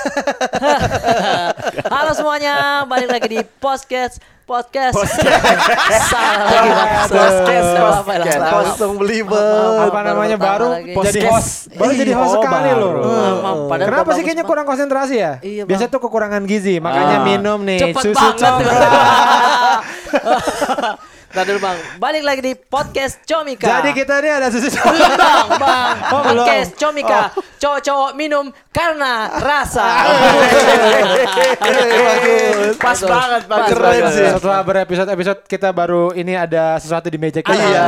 Halo semuanya, balik lagi di podcast podcast. Salah lagi. Podcast, podcast. Belibet. Maaf, apa baru namanya baru jadi Podcast. host baru jadi host Oh, sekali loh Kenapa sih kayaknya kurang konsentrasi ya? Iya, Biasa tuh kekurangan gizi, makanya Ah. minum nih susu banget. coklat. Ntar dulu bang, balik lagi di podcast Comika. Jadi kita ini ada susu Belum bang, bang. Oh, belum. podcast Comika. Cowok-cowok minum karena rasa. Bagus. Pas banget, Pas Keren sih. Setelah berepisode-episode kita baru ini ada sesuatu di meja kita. Iya.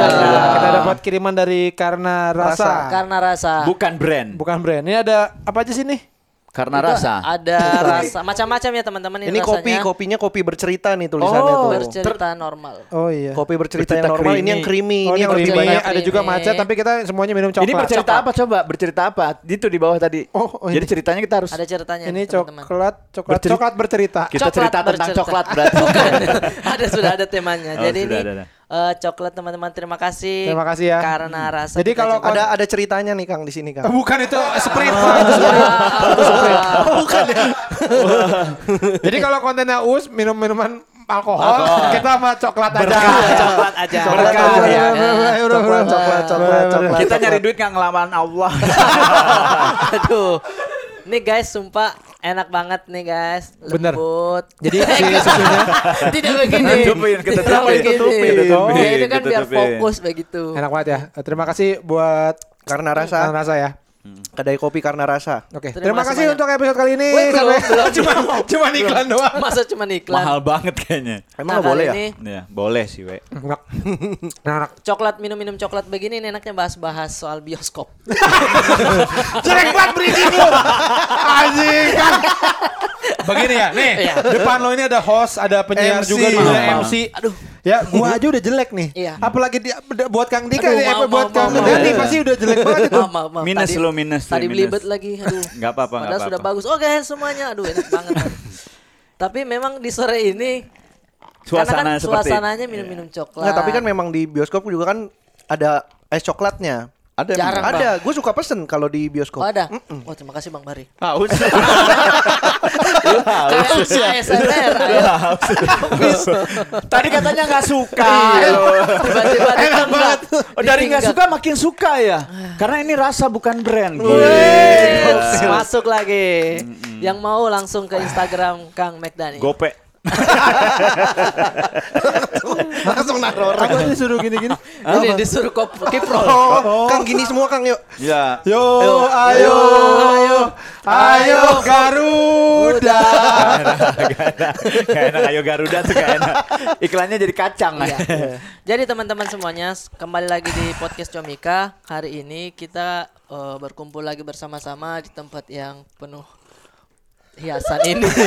Kita dapat kiriman dari karena rasa. Karena rasa. Bukan brand, Bukan brand. Ini ada apa aja sih nih? Karena Itu rasa. Ada rasa macam-macam ya teman-teman Ini rasanya. kopi, kopinya kopi bercerita nih tulisannya Oh, tuh. bercerita normal. Oh iya. Kopi bercerita, Bercerita yang normal, ini creamy. yang creamy, Oh, ini ini yang lebih creamy, banyak. ada juga macet tapi kita semuanya minum coklat. Ini bercerita Coklat. apa coba? Bercerita apa? Itu di bawah tadi. Oh, oh, Jadi ini. ceritanya kita harus Ada ceritanya Ini nih, teman-teman. coklat, coklat, Berceri- coklat bercerita. kita Coklat cerita tentang bercerita. coklat berarti. Bukan. ada sudah ada temanya. Oh, Jadi sudah ini ada, ada. Eh, coklat teman-teman terima kasih. Terima kasih ya. Karena rasa. Jadi kalau coba. Ada ada ceritanya nih Kang di sini Kang. Bukan itu sprint. Ah, Bukan ya? Jadi kalau kontennya us minum minuman alkohol, kita sama coklat aja. coklat aja. Ya. ya. Coklat, coklat, coklat, coklat. Kita nyari duit nggak ngelawan Allah. Aduh. Nih guys, sumpah enak banget nih guys. Bener. Lembut. Jadi si susunya Tidak begini. Tutupin, kita Tidak tutupin, begini. tutupin, tutupin, Ya, itu kan biar fokus begitu. enak banget ya. Terima kasih buat Karena Karena rasa, rasa ya. Kedai kopi karena rasa. Oke, Terima terima, kasih banyak. untuk episode kali ini. Wait, belum, Sampai- belum, cuma cuma iklan doang. Masa cuma iklan. Mahal banget kayaknya. Emang Nah, boleh ya? kali ini Ya, boleh sih, we. Enak. Nah, coklat minum-minum coklat begini ini enaknya bahas-bahas soal bioskop. Jelek banget bridging lu. Anjing kan. Begini ya, nih. Iya. Depan lo ini ada host, ada penyiar MC. juga ada. MC. Aduh. Ya, gua aja udah jelek nih. Iya. Apalagi dia buat Kang Dika Aduh, nih, maaf, apa buat maaf, Kang maaf. pasti udah jelek banget itu. Maaf, maaf, maaf. Minus lu, minus Tadi belibet lagi. Aduh. Nggak apa-apa, Padahal sudah apa-apa. bagus. Oke, semuanya. Aduh, enak banget. Tapi memang di sore ini Suasana karena kan seperti suasananya minum-minum coklat. Nggak, tapi kan memang di bioskop juga kan ada es coklatnya. Ada Jarang, emang? Ada, gue suka pesen kalau di bioskop. Oh, ada. Oh, terima kasih Bang Bari. Haus. Kayak ASMR. ayo. Tadi katanya nggak suka. Tiba-tiba Enak banget. Oh, dari nggak suka makin suka ya. Karena ini rasa bukan brand. Masuk lagi. Yang mau langsung ke Instagram Kang McDani. Gope. Langsung naruh orang. Apa disuruh gini-gini? Ini disuruh kop kipro. Oh, Kang gini semua Kang yuk. Ya. Yo, ayo, ayo, ayo Garuda. Gak enak ayo Garuda tuh gak enak. Iklannya jadi kacang. Iya. Jadi teman-teman semuanya kembali lagi di podcast Comika. Hari ini kita eh, berkumpul lagi bersama-sama di tempat yang penuh hiasan ini.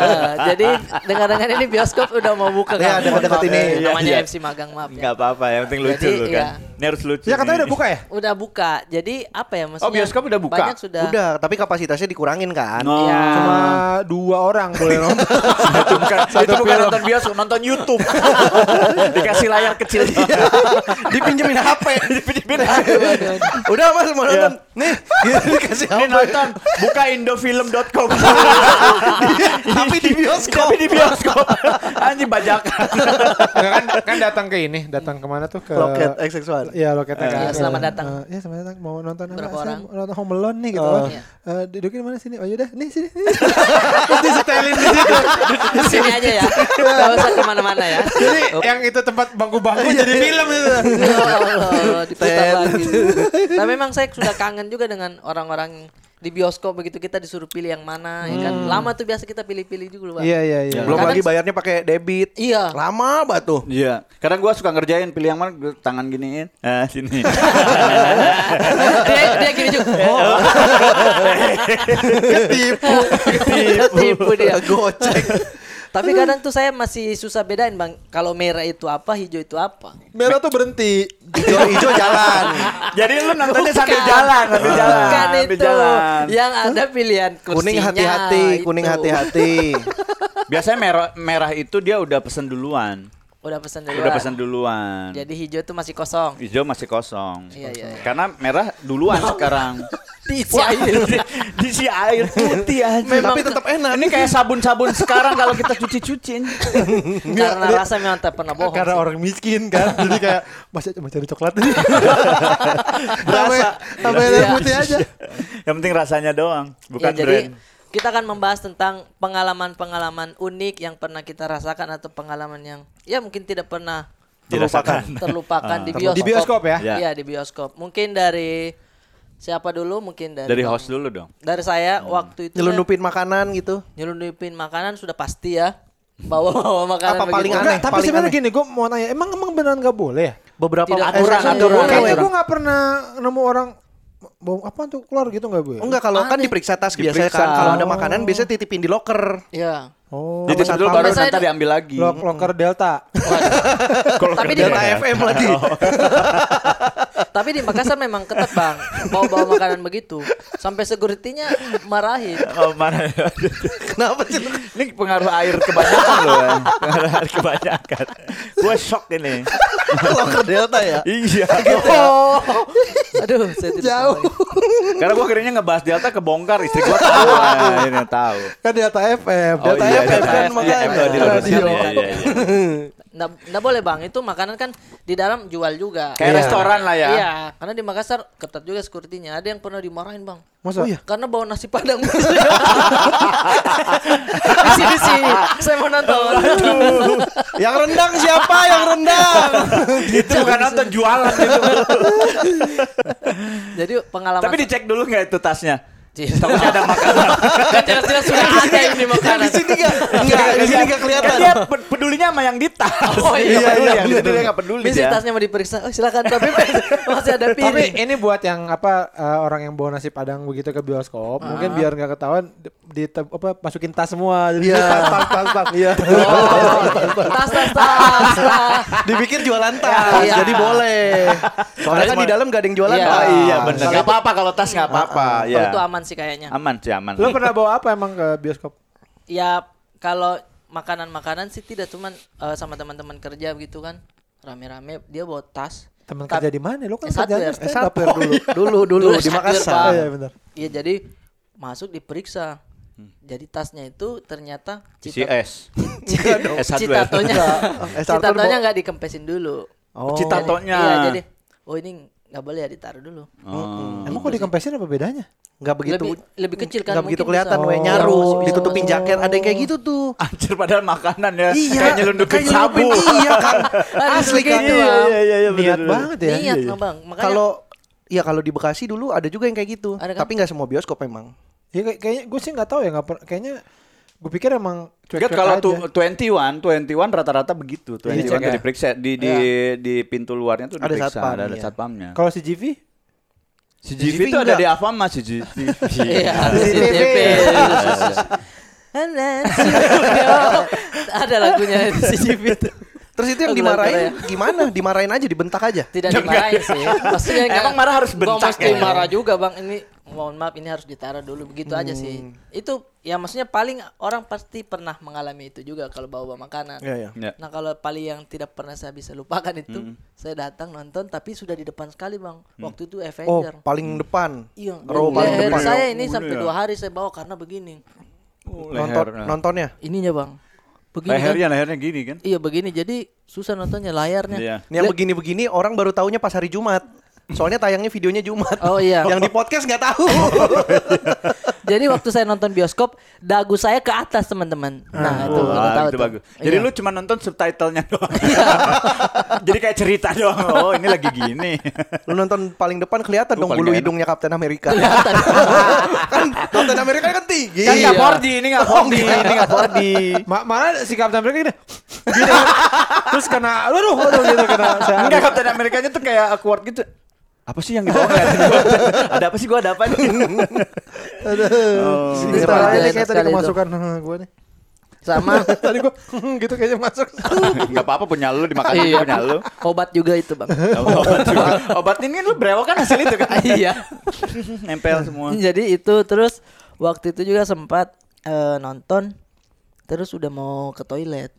Eh, jadi dengar-dengar ini bioskop udah mau buka Iya, kan? dekat-dekat ini. Namanya iya. MC magang maaf ya. Enggak apa-apa, yang penting lucu Jadi, lu kan. Ini harus lucu. Ya katanya nih. udah buka ya? Udah buka. Jadi apa ya maksudnya? Oh, bioskop udah buka? Banyak sudah. Udah, tapi kapasitasnya dikurangin kan. Oh. Iya. Cuma dua orang boleh nonton. itu bukan, itu bukan nonton bioskop, nonton YouTube. Dikasih layar kecil. Dipinjemin HP. Dipinjemin aduh. Udah Mas mau nonton. Nih, dikasih Ini HP. nonton buka indofilm.com. Tapi di bioskop. Tapi di bioskop. Anjing bajakan. Nggak, kan kan datang ke ini, datang ke mana tuh ke Loket XX1. Iya loketnya kan. Iya, selamat datang. Eh, Iya selamat datang. Mau nonton apa? Berapa orang? mau nonton Home Alone nih gitu. Oh. Oh. Iya. Eh, duduknya mana sini? Oh yaudah, nih sini. Terus disetelin di situ. Di sini aja ya. Gak usah ke mana-mana ya. Jadi yang itu tempat bangku-bangku jadi film itu. Ya Allah, diputar lagi. Tapi memang saya sudah kangen juga dengan orang-orang di bioskop begitu kita disuruh pilih yang mana ya kan. Lama tuh biasa kita pilih-pilih juga, Bang. Iya iya iya. Belum Kadang- lagi bayarnya pakai debit. Iya. Lama banget tuh. Iya. Kadang gua suka ngerjain pilih yang mana gua tangan giniin. Ah, sini. dia, dia gini juga. Oh, Ketipu. tipu dia. Gocek. Tapi kadang tuh saya masih susah bedain, Bang. Kalau merah itu apa, hijau itu apa. Merah tuh berhenti. Hijau-hijau jalan. Jadi lu nontonnya sambil jalan, sambil jalan, Bukan sambil itu. jalan. Yang ada pilihan kursinya. Kuning hati-hati, kuning hati-hati. Biasanya merah merah itu dia udah pesen duluan. Udah pesan dulu. Udah pesan duluan. Jadi hijau tuh masih kosong. Hijau masih kosong. Iya, iya, iya. Karena merah duluan sekarang. Diisi air. Diisi air putih aja. Memang- Tapi tetap enak. Ini kayak sabun-sabun sekarang kalau kita cuci-cuciin. Karena rasa memang tak pernah bohong. Karena sih. orang miskin kan. Jadi kayak masih cuma cari coklat ini. Berasa. Sampai Iya. air putih aja. Yang penting rasanya doang, bukan ya, jadi brand. Kita akan membahas tentang pengalaman-pengalaman unik yang pernah kita rasakan atau pengalaman yang ya mungkin tidak pernah Dirasakan. terlupakan di Ah. bioskop. Di bioskop ya? Ya. Iya, di bioskop. Mungkin dari siapa dulu? Mungkin dari Dari host dulu dong. Dari saya waktu itu ya, Nyelundupin makanan gitu. nyelundupin makanan sudah pasti ya. Bawa-bawa makanan Apa paling begitu. aneh? Tapi paling sebenarnya aneh. gini, gue mau nanya, emang emang beneran gak boleh ya? Beberapa Tidak eh, aturan, nggak aturan. boleh. Kayaknya aturan. gue gak pernah nemu orang bau apa tuh keluar gitu nggak bu? ya? Oh, enggak kalau kan diperiksa tas biasanya Diperiksa. kan. Kalau ada makanan biasanya titipin di locker. Iya. Oh, Jadi dulu baru nanti diambil lagi. Lok loker Delta. tapi di Delta FM lagi. tapi di Makassar memang ketat bang bawa-bawa makanan begitu sampai securitynya marahin Oh, mana? Kenapa sih? ini pengaruh air kebanyakan loh ya. Pengaruh air kebanyakan. Gue shock ini. locker Delta ya. iya. oh aduh saya tidak tahu lagi. Karena gue akhirnya ngebahas Delta kebongkar istri gue tahu. Nah, ini tahu. Kan Delta FM. Oh Delta iya, FM kan makanya. Iya, di radio. Iya, iya, iya. Nggak, nggak boleh bang itu makanan kan di dalam jual juga Kayak Iya. restoran lah ya. iya karena di Makassar ketat juga securitynya ada yang pernah dimarahin bang Masa? Oh, iya. karena bawa nasi padang di sini sini saya mau nonton Yang rendang siapa? Yang rendang. itu bukan nonton jualan itu. jadi pengalaman Tapi dicek dulu nggak itu tasnya? Takutnya ada makanan. kan jelas-jelas sudah ada ini makanan Di sini enggak. Enggak, di sini enggak kelihatan. Kan dia pe- pedulinya sama yang di tas. Oh, iya, iya, situ dia nggak peduli Misi dia. tasnya mau diperiksa oh silakan tapi masih ada Tapi piring ini buat yang apa eh, orang yang bawa nasi padang begitu ke bioskop, mungkin biar nggak ketahuan di, apa masukin tas semua. Iya. tas tas tas. Iya. Oh, tas tas tas tas. Dipikir jualan tas, Iya. jadi boleh. Soalnya kan di dalam gak ada yang jualan Iya. tas. Oh iya benar. Kalau Nggak itu- apa-apa kalau tas nggak apa-apa. Itu aman sih kayaknya. Aman sih aman. Lo pernah bawa apa emang ke bioskop? Ya kalau makanan-makanan sih tidak cuman eh, sama teman-teman kerja begitu kan. Rame-rame dia bawa tas. Teman kerja di mana? Lo kan ya? stand Eh, up. dulu. Dulu dulu Dulu di Makassar. Oh, iya benar. Iya jadi masuk diperiksa. Jadi tasnya itu ternyata cita, CCS. cita, S hardware. citatonya citatonya bawa- nggak dikempesin dulu. Oh. Citatonya. Iya jadi oh ini nggak boleh ya ditaruh dulu. Oh. Emang kok dikempesin apa bedanya? Nggak begitu lebih lebih kecil kan nggak begitu kelihatan Oh. nyaru, bisa. ditutupin jaket, ada yang kayak gitu tuh. Anjir padahal makanan ya. Iya, Kayak nyelundupin sabu. Iya kan. Asli kan. gitu, Bang. Iya iya iya Niat bener. banget ya. Niat Bang, bang. Makanya Kalau Iya kalau di Bekasi dulu ada juga yang kayak gitu, Ada kan? tapi nggak semua bioskop memang. Ya kayak- kayaknya gue sih nggak tahu ya nggak per- kayaknya gue pikir emang Enggak cuek-cuek kalau aja. tuh 21, 21 rata-rata begitu. 21 Dicek tuh ya? diperiksa di di di pintu luarnya tuh Ada diperiksa, satpam, ada, ada iya. satpamnya. Kalau si GV Si GV itu ada enggak. di Avama si GV. Iya, CCTV. Ada lagunya di CCTV itu. Terus itu yang dimarahin Korea. gimana? Dimarahin aja, dibentak aja. Tidak dimarahin sih. Maksudnya nggak- Emang marah harus bentak mesti ya? marah juga bang. Ini mohon maaf ini harus ditaruh dulu begitu aja sih. Itu ya maksudnya paling orang pasti pernah mengalami itu juga kalau bawa makanan. Iya, iya. Ya. Nah kalau paling yang tidak pernah saya bisa lupakan itu saya datang nonton tapi sudah di depan sekali bang. Waktu itu Oh, Avenger. paling depan. Iya, row paling leher depan. saya ini Oh, sampai ya. dua hari saya bawa karena begini. Nonton nontonnya. Ininya bang, begini kan? Lehernya lehernya gini kan? Iya begini, jadi susah nontonnya layarnya. Iya. Ini yang begini-begini orang baru taunya pas hari Jumat. Soalnya tayangnya videonya Jumat. Oh iya. Yang di podcast nggak tahu. Jadi waktu saya nonton bioskop, dagu saya ke atas teman-teman. Nah itu Wah, tahu itu tuh. bagus. Jadi Iya. lu cuma nonton subtitlenya doang. Jadi kayak cerita doang. Oh, ini lagi gini. Lu nonton paling depan kelihatan Lu dong bulu hidungnya Kapten Amerika. Kelihatan. kan Kapten Amerika kan tinggi. Kan nggak Iya. 4D, ini nggak 4D, ini nggak 4D. Ma malah si Kapten Amerika gini. gini. Terus kena aduh aduh gitu kena saya. Enggak Kapten Amerikanya tuh kayak awkward gitu. Apa sih yang gitu? ada apa sih gua ada apa nih? Oh. Enak nih kayak tadi kemasukan gue nih. Sama Tadi gue gitu kayaknya masuk. Enggak apa-apa punya lu dimakan Iya. punya lu. obat juga itu bang. Obat juga. Obat ini kan lu brewok kan hasil itu kan. iya. Nempel semua. Jadi itu terus waktu itu juga sempat eh, nonton, terus udah mau ke toilet,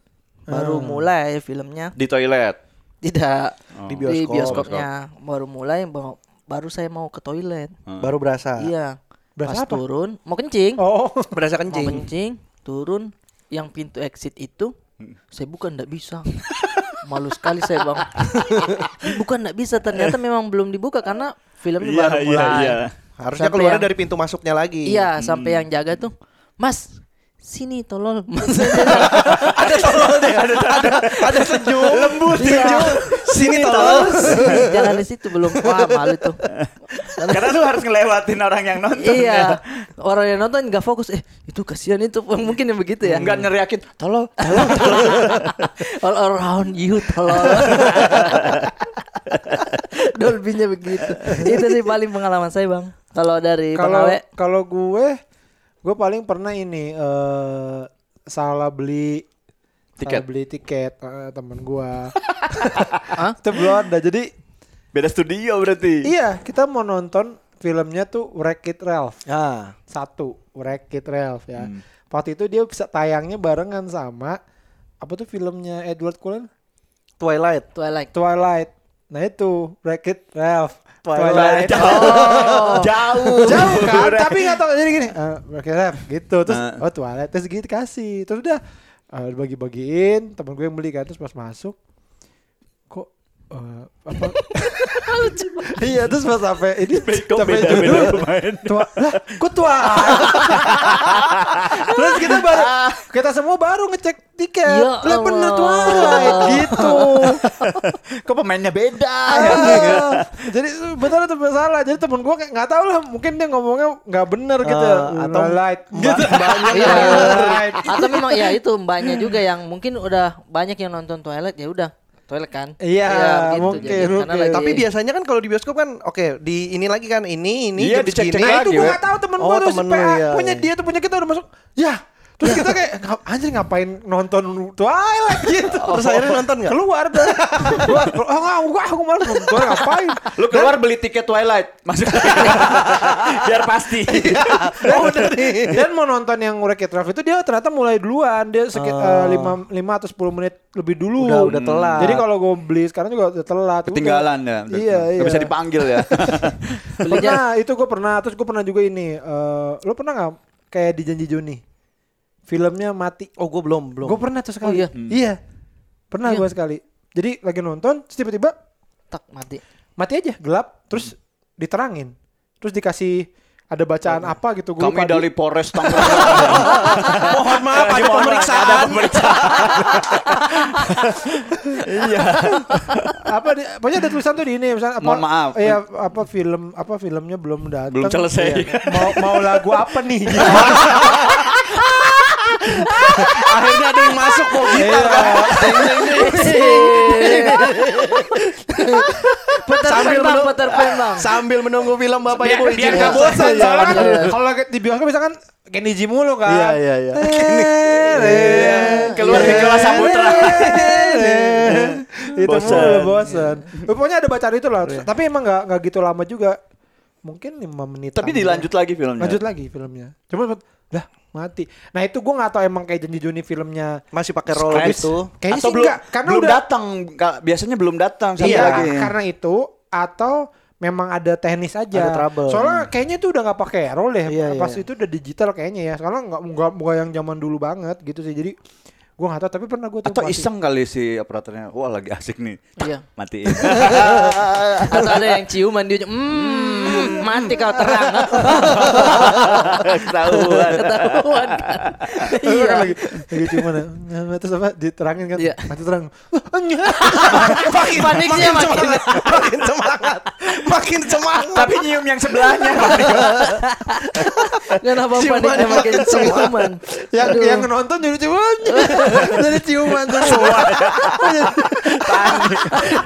baru mulai filmnya. Di toilet. Tidak Oh. Di di bioskop. bioskopnya baru mulai baru saya mau ke toilet. Baru berasa. Iya. Berasa Pas apa? turun, mau kencing. Oh, Berasa Mau kencing. kencing, turun yang pintu exit itu saya bukan ndak bisa. Malu sekali saya, Bang. bukan ndak bisa, ternyata memang belum dibuka karena filmnya Iya, baru iya, mulai. iya. Harusnya Sampai keluar yang- dari pintu masuknya lagi. Iya, sampai yang jaga tuh, "Mas, sini tolol." Ada tololnya, ada ada ada senyum, lembut senyum. Sini tolol. Jangan di situ belum. Wah, malu tuh. Karena lu harus ngelewatin orang yang nonton. iya. Orang yang nonton nggak fokus. Eh, itu kasihan itu. Mungkin yang begitu ya. Enggak neriakin, tolong. All around you tolol. Dolby-nya begitu. Itu sih paling pengalaman saya, Bang. Kalau dari kalau kalau gue gue paling pernah ini eh salah beli Tiket. salah beli tiket eh, temen gua. Hah? Itu belum ada. Jadi Beda studio berarti. iya, kita mau nonton filmnya tuh Wreck-It Ralph. Ah, Satu, Wreck-It Ralph ya. Hmm. Waktu itu dia bisa tayangnya barengan sama apa tuh filmnya Edward Cullen? Twilight. Twilight. Twilight. Nah itu Wreck-It Ralph. Twilight. Jauh. Jauh. jauh kan tapi nggak tahu jadi gini eh pakai rap gitu terus Nah. oh toilet terus gitu kasih terus udah eh, bagi-bagiin temen gue yang beli kan terus pas masuk eh, apa? Iya terus pas sampai ini sampai judul pemain. tua. Lah kok tua? Terus kita baru kita semua baru ngecek tiket. Ya lah bener. Twilight gitu. Kok pemainnya beda? Ah, jadi benar atau salah. Jadi temen gue kayak nggak tahu lah mungkin dia ngomongnya nggak bener gitu Ah, atau light. Mbak- mbaknya Iya. Atau memang ya itu mbaknya juga yang mungkin udah banyak yang nonton Twilight ya udah Twilight kan. Iya, begitu mungkin, jadi. Karena mungkin. lagi- Tapi biasanya kan kalau di bioskop kan oke di ini lagi kan ini ini Iya, dicek-cek segini. lagi. Nah itu gue nggak tahu temen Oh, gue tuh temen si PA lu, iya, punya iya. dia tuh punya kita udah masuk ya terus kita kayak "Ngap- anjir ngapain nonton Twilight gitu Terus akhirnya nonton nggak? keluar dah keluar oh enggak enggak aku malu gue ngapain Lu keluar beli tiket Twilight. Masuk. Biar pasti. oh udah nih dan mau nonton yang Wreck-It Ralph itu dia ternyata mulai duluan dia sekitar lima lima atau 10 menit lebih dulu Udah udah telat. jadi kalau gue beli sekarang juga udah telat. Ketinggalan ya. iya iya Gak bisa dipanggil ya. pernah itu gue pernah terus gue pernah juga ini eh lo pernah nggak kayak di janji Joni filmnya mati Oh gue belum belum. gue pernah tuh sekali iya? iya pernah Iya. gue sekali jadi lagi nonton terus tiba-tiba tak mati. mati aja gelap terus diterangin terus dikasih ada bacaan apa gitu gue Kami dari Polres Tangerang. Mohon maaf ada pemeriksaan. Ada pemeriksaan. Iya. apa di, pokoknya ada tulisan tuh di ini misalnya apa Mohon maaf. iya apa film apa filmnya belum datang Belum selesai. Iya. mau mau lagu apa nih Akhirnya ada yang masuk mau gitar. Peter Sambil Pan, Bang, menung- Peter Pan, Bang. Sambil menunggu film Bapak Biar- Ibu biar izin nggak ya. bosan, Iya, Soalnya kan iya. kalau di bioskop misalkan Kenny G mulu kan. Iya, iya, iya. Iya. Keluar di kelas Saputra. itu Bosan. mulu bosan. Pokoknya ada bacaan itu lah. Tapi emang nggak nggak gitu lama juga. Mungkin lima menit. Tapi dilanjut lagi filmnya. Lanjut lagi filmnya. Cuma lah mati. Nah itu gue nggak tahu emang kayak janji Joni filmnya. Masih pakai roll gitu. Kayaknya Atau sih belum enggak, karena belum udah datang. Biasanya belum datang. Iya, lagi. karena itu atau memang ada teknis aja. Ada trouble. Soalnya kayaknya itu udah nggak pakai roll ya. Iya, Pas iya. itu udah digital kayaknya ya. Soalnya nggak nggak yang zaman dulu banget gitu sih. Jadi gue nggak tahu tapi pernah gue Atau iseng kali si operatornya. Wah lagi asik nih. Iya. Matiin. Atau ada yang ciuman dia, hmm, mati kau terang. Ketahuan. Ketahuan kan. Iya. Iya. lagi, lagi cuma nah, terus apa diterangin kan Iya. mati terang. makin Paniknya makin makin- semangat, makin semangat, makin semangat. Tapi nyium yang sebelahnya. Kenapa Ciuman paniknya makin ciuman? yang yang nonton jadi ciuman. Jadi ciuman semua.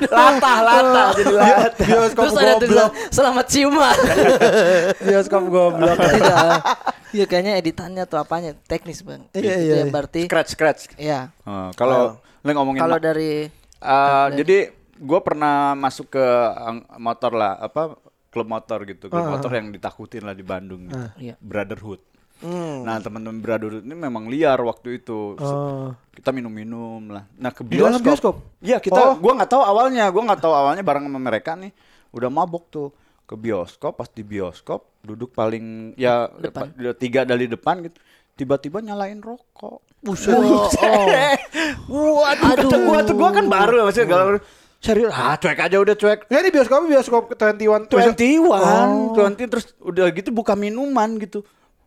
latah, latah. Jadi latah. Bioskop Terus ada tulisan goblok. selamat ciuman. Bioskop goblok. Tidak. Iya kayaknya editannya atau apanya teknis bang. Iya, Itu iya, ya iya. berarti. Scratch, scratch. Iya. Oh, kalau lu ngomongin Kalau ma- dari Uh, jadi gue pernah masuk ke ang- motor lah apa klub motor gitu klub Ah, motor yang ditakutin lah di Bandung gitu. Iya. Brotherhood Hmm. nah teman-teman Brotherhood ini memang liar waktu itu Oh. kita minum-minum lah nah ke Di dalam bioskop? iya kita Oh. gua nggak tahu awalnya gua nggak tahu awalnya bareng sama mereka nih udah mabok tuh ke bioskop pas di bioskop duduk paling ya Depan. tiga dari depan gitu tiba-tiba nyalain rokok Buset. Oh, oh. waduh kata gua tuh gua kan baru ya maksudnya galau serius ah cuek aja udah cuek Ya di bioskop bioskop 21 Twenty Oh. One, terus udah gitu buka minuman gitu.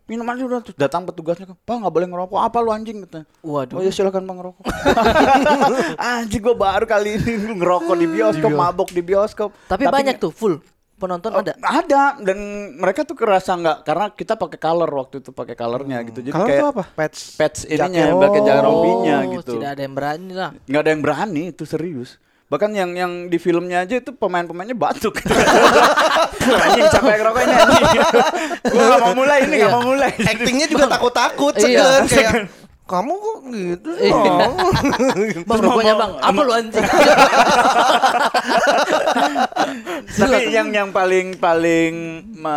Minuman udah terus datang petugasnya, "Pak, nggak boleh ngerokok. Apa lu anjing?" kata. Waduh. Oh ya silakan Bang ngerokok. anjing gua baru kali ini ngerokok di bioskop, mabok di bioskop. Tapi, banyak tuh full penonton Oh, ada. Ada dan mereka tuh kerasa nggak karena kita pakai color waktu itu pakai colornya gitu. Jadi Kalau kayak apa? Patch. patch ininya pakai jaket Oh, rompinya Oh, gitu. Tidak ada yang berani lah. nggak ada yang berani itu serius bahkan yang yang di filmnya aja itu pemain-pemainnya batuk. Anjing sampai ngerokok ini anjing. Gue nggak mau mulai ini nggak mau mulai. Actingnya juga takut-takut Iya. kayak kamu kok gitu sih? Iya. Bang rokoknya bang, apa lu anjing? tapi yang yang paling paling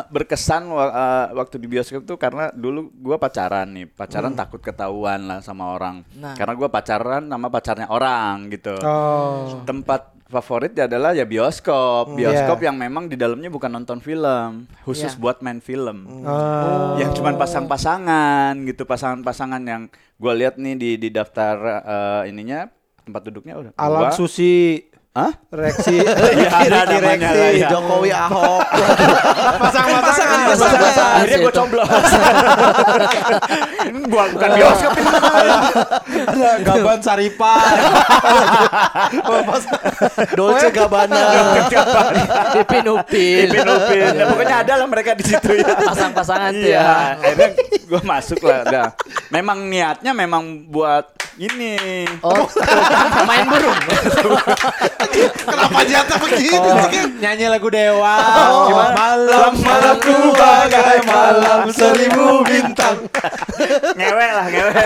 berkesan eh, waktu di bioskop tuh karena dulu gue pacaran nih pacaran takut ketahuan lah sama orang Nah. karena gue pacaran sama pacarnya orang gitu Oh. tempat favorit adalah ya bioskop bioskop Iya. yang memang di dalamnya bukan nonton film khusus Iya. buat main film Oh. yang cuman pasang-pasangan gitu pasangan-pasangan yang gue lihat nih di di daftar eh, ininya tempat duduknya udah Alam gua- Susi Hah? Reaksi Iya, ada namanya lah, ya. Jokowi Ahok. Pasangan. akhirnya gue ini gua bukan bioskop ini Ada Gaban Saripan Dolce Gabbana. Pipin upil. Ipin Upin. Ya, pokoknya ada lah mereka di situ ya Pasang-pasangan tuh Iya, ya. akhirnya gue masuk lah. Memang niatnya memang buat ini. Oh, main burung. Kenapa jatuh begitu? Nyanyi lagu Dewa Gimana? Malam malamku bagai malam seribu bintang ngewe lah, ngewe.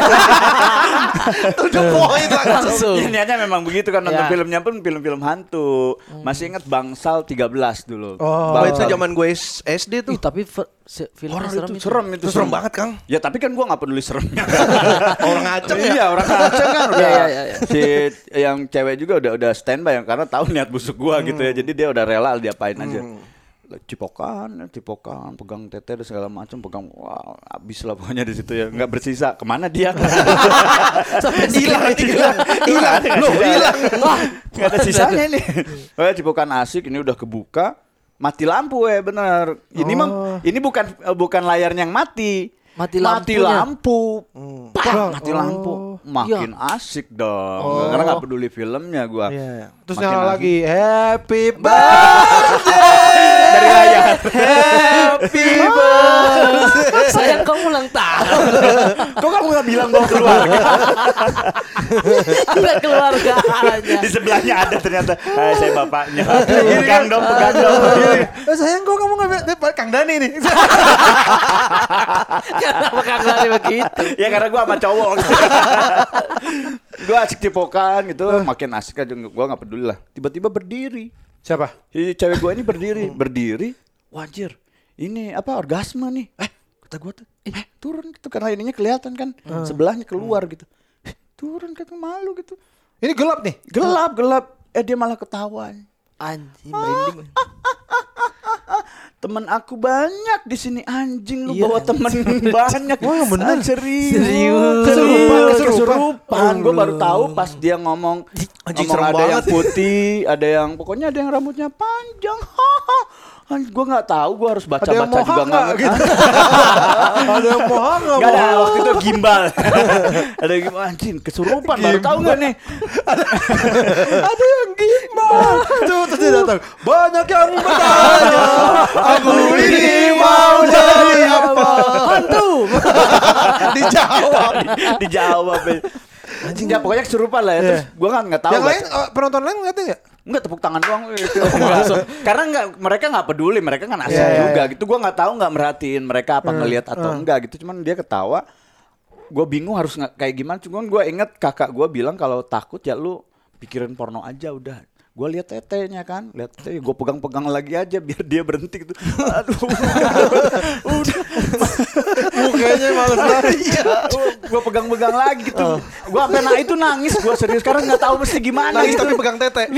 To the point langsung. Langsung. Ya, niatnya memang begitu kan nonton Ya. filmnya pun film-film hantu. Masih ingat Bangsal 13 dulu. Oh. Oh, itu Bangsal. zaman gue SD tuh. Ih, tapi se- Horor serem itu itu. serem itu serem banget, Kang. Ya tapi kan gua nggak peduli seremnya. Orang ngaceng ya. Iya orang ngaceng kan udah. Iya, iya, iya. Si yang cewek juga udah udah standby yang karena tahu niat busuk gua gitu ya. Jadi dia udah rela diapain aja. Cipokan, cipokan, pegang tete dan segala macam, pegang wah habis lah pokoknya di situ ya nggak bersisa. Ke mana dia? Sampai Hilang, hilang, hilang. Loh, hilang. Nggak ada sisanya nih. Oh, cipokan asik ini udah kebuka, mati lampu ya bener. Ini Oh. mah ini bukan eh, bukan layarnya yang mati. Mati Mati lampunya. lampu. Pak, mati Oh. lampu. Makin asik dong. Karena nggak peduli filmnya gua. Iya. Terus nyala lagi Happy birthday Dari layar. Happy birthday Sayang kamu ulang tahun. Kok kamu nggak bilang bawa keluarga? Ada keluarga aja. Di sebelahnya ada ternyata. Hai, saya bapaknya. Pegang dong, pegang dong. Eh, sayang kok kamu nggak eh, Kang Dani nih Kenapa Kang Lari begitu? ya karena gua sama cowok. Gua asik cipokan gitu makin asik aja. Gua nggak peduli lah. Tiba-tiba berdiri. Siapa? si cewek gua ini berdiri. Berdiri. Wajir ini apa orgasme nih? Eh kata gua tuh eh turun gitu. Karena ininya kelihatan kan. Sebelahnya keluar gitu. Eh, turun kata malu gitu. Ini gelap nih. Gelap gelap. Eh dia malah ketawa. Anjing merinding. Temen aku banyak di sini anjing lu Iya, bawa temen banyak. Wah, bener. Serius. Serius. kesurupan kesurupan. gue baru tahu pas dia ngomong Anjing, ngomong ada yang putih ada yang pokoknya ada yang rambutnya panjang. Gue nggak tahu gue harus baca baca juga nggak nggak gitu. Ada yang mohak nggak Gak ada waktu itu gimbal. Ada yang gimbal. Anjing kesurupan baru tahu nggak nih? Ada yang gimbal. Tuh terus dia datang. Banyak yang bertanya Aku ini mau jadi apa Hantu. Dijawab. dijawab ya. anjing ya pokoknya kesurupan lah ya terus gue kan nggak tahu Yang lain eh, penonton lain ngerti nggak? Enggak tepuk tangan doang. Langsung. Karena enggak mereka nggak peduli, mereka kan Iya, iya, juga iya. gitu. Gua nggak tahu nggak merhatiin mereka apa ngelihat atau enggak gitu. Cuman dia ketawa. Gua bingung harus nggak kayak gimana. Cuman gua inget kakak gua bilang kalau takut ya lu pikirin porno aja udah. Gua lihat tetenya kan, lihat tete, gua pegang-pegang lagi aja biar dia berhenti gitu. Aduh. udah. Mukanya males banget gua pegang-pegang lagi gitu. Gua sampai nah itu nangis gua serius karena nggak tahu mesti gimana Nangis gitu. tapi pegang tete.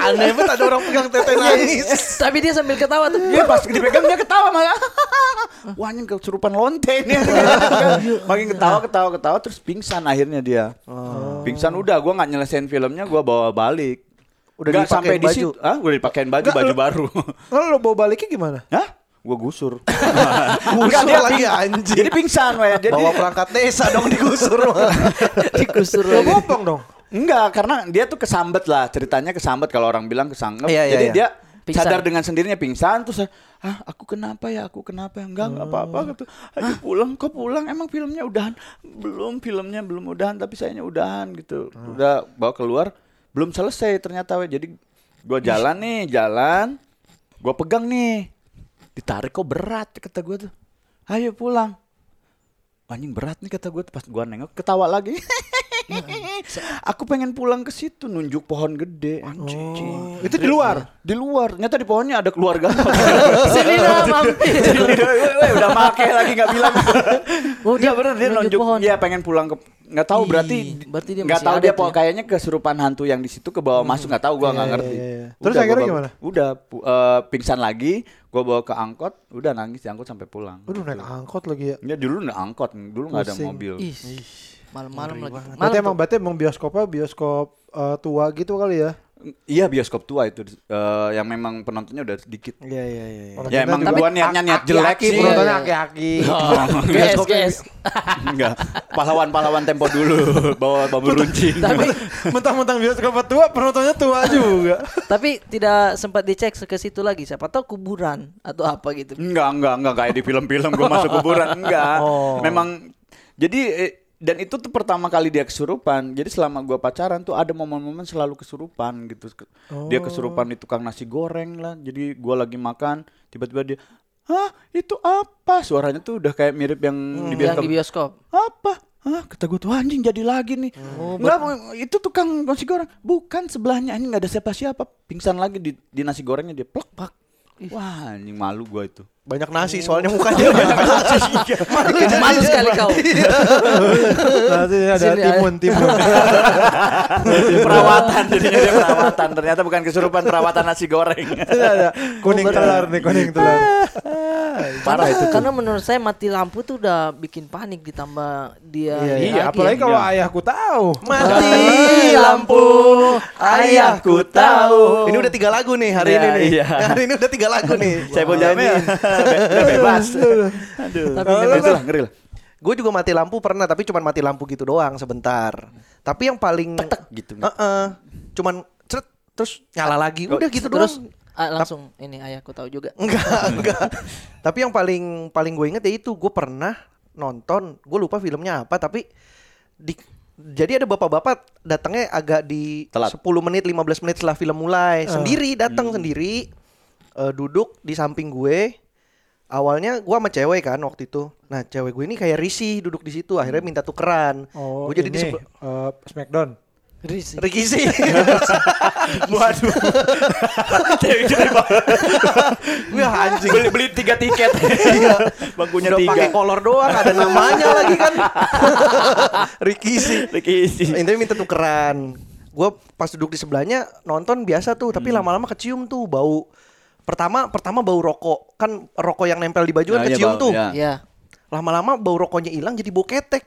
Aneh banget ada orang pegang tete nangis. Tapi dia sambil ketawa tuh. Iya pas dipegang dia ketawa malah. Wah anjing kesurupan lonte ini. Makin ketawa ketawa ketawa terus pingsan akhirnya dia. Pingsan udah gua nggak nyelesain filmnya gua bawa balik. Udah Nggak sampai dipakein di baju? situ. Ah, udah dipakein baju Nggak, baju baru. Lalu lo bawa baliknya gimana? Hah? Gua gusur. Gusur dia lagi, anjing. Jadi pingsan weh. Jadi Bawa perangkat desa dong digusur. Digusur Lo bopong dong. Enggak, karena dia tuh kesambet lah. Ceritanya kesambet kalau orang bilang kesambet. Iya, iya, Jadi iya. dia Pingsan. sadar dengan sendirinya pingsan terus ah aku kenapa ya aku kenapa ya enggak enggak apa-apa gitu ayo pulang kok pulang emang filmnya udahan belum filmnya belum udahan tapi sayanya udahan gitu udah bawa keluar belum selesai ternyata weh. jadi gua jalan nih jalan. Gua pegang nih. Ditarik kok berat kata gua tuh. Ayo pulang. Anjing berat nih kata gue pas gua nengok ketawa lagi aku pengen pulang ke situ nunjuk pohon gede anjing Oh, itu di luar. di luar ternyata di pohonnya ada keluarga Sini dah mampir. Udah make lagi nggak bilang Oh, dia bener dia nunjuk nunjuk pohon. Iya pengen pulang ke nggak tahu berarti berarti dia nggak tahu ada dia tuh po- ya. kayaknya kesurupan hantu yang di situ ke bawah masuk nggak tahu gua nggak Iya, ngerti iya, iya. Terus Udah, akhirnya gimana? udah eh, pingsan lagi gua bawa ke angkot udah nangis diangkut sampai pulang Aduh naik angkot lagi ya. Ya dulu nggak angkot, dulu nggak ada mobil. Ih. Malam-malam lagi. Berarti Malam emang tuh. berarti emang bioskopnya bioskop eh, tua gitu kali ya. Iya bioskop tua itu eh, yang memang penontonnya udah sedikit. Iya iya iya. Orang Ya emang gua niatnya niat jelek sih. penontonnya Iya, iya. aki-aki. GS, GS. Enggak. Pahlawan-pahlawan tempo dulu bawa bambu runcing. Tapi Mentang-mentang bioskop tua, penontonnya tua juga. tapi tidak sempat dicek ke situ lagi. Siapa tahu kuburan atau apa gitu. Enggak, enggak, enggak kayak di film-film gua masuk kuburan, enggak. Oh. Memang jadi eh, dan itu tuh pertama kali dia kesurupan. Jadi selama gua pacaran tuh ada momen-momen selalu kesurupan gitu. Dia kesurupan di tukang nasi goreng lah. Jadi gua lagi makan, tiba-tiba dia, "Hah, itu apa?" Suaranya tuh udah kayak mirip yang di Yang bioskop. di bioskop. apa? Hah, kata gue tuh anjing jadi lagi nih. Enggak, itu tukang nasi goreng. Bukan sebelahnya ini nggak ada siapa-siapa. Pingsan lagi di, di nasi gorengnya dia plek pak. Wah, anjing malu gua itu. Banyak nasi soalnya mukanya banyak nasi. Malu sekali kau. Nanti ada Sini, timun, timun. perawatan jadinya dia perawatan. Ternyata bukan kesurupan perawatan nasi goreng. Ini ada kuning telur nih, kuning telur. Parah itu. tuh. Karena menurut saya mati lampu tuh udah bikin panik ditambah dia. Iya, iya. lagi Apalagi ya. kalau Iya. ayahku tahu. Mati lampu, ayahku tahu. Ini udah tiga lagu nih hari Iya, ini nih. iya. Hari ini udah tiga lagu nih. Saya mau jamnya udah bebas. Aduh. Tapi ngeri lah, ngeri lah. Gue juga mati lampu pernah, tapi cuman mati lampu gitu doang sebentar. Tapi yang paling Tek gitu. Heeh. cuman ceret, terus nyala lagi. Udah gitu terus doang. ah, langsung ini ayahku tahu juga. Enggak, enggak. Tapi yang paling paling gue inget ya itu gue pernah nonton, gue lupa filmnya apa tapi di jadi ada bapak-bapak datangnya agak di Telat. 10 menit 15 menit setelah film mulai sendiri datang sendiri eh, duduk di samping gue awalnya gue sama cewek kan waktu itu nah cewek gue ini kayak risih duduk di situ akhirnya minta tukeran Oh, gue jadi di ini, sebelah eh, Smackdown. Risi. Ricky sih Waduh. Gue anjing Beli beli tiga tiket. Bangkunya udah pakai tiga. kolor doang ada namanya lagi kan Ricky sih Ricky isi. intinya minta tukeran gue pas duduk di sebelahnya nonton biasa tuh tapi lama-lama kecium tuh bau pertama pertama bau rokok kan rokok yang nempel di baju kan Nah, iya, kecium bau, tuh iya. Ya. lama-lama bau rokoknya hilang jadi bau ketek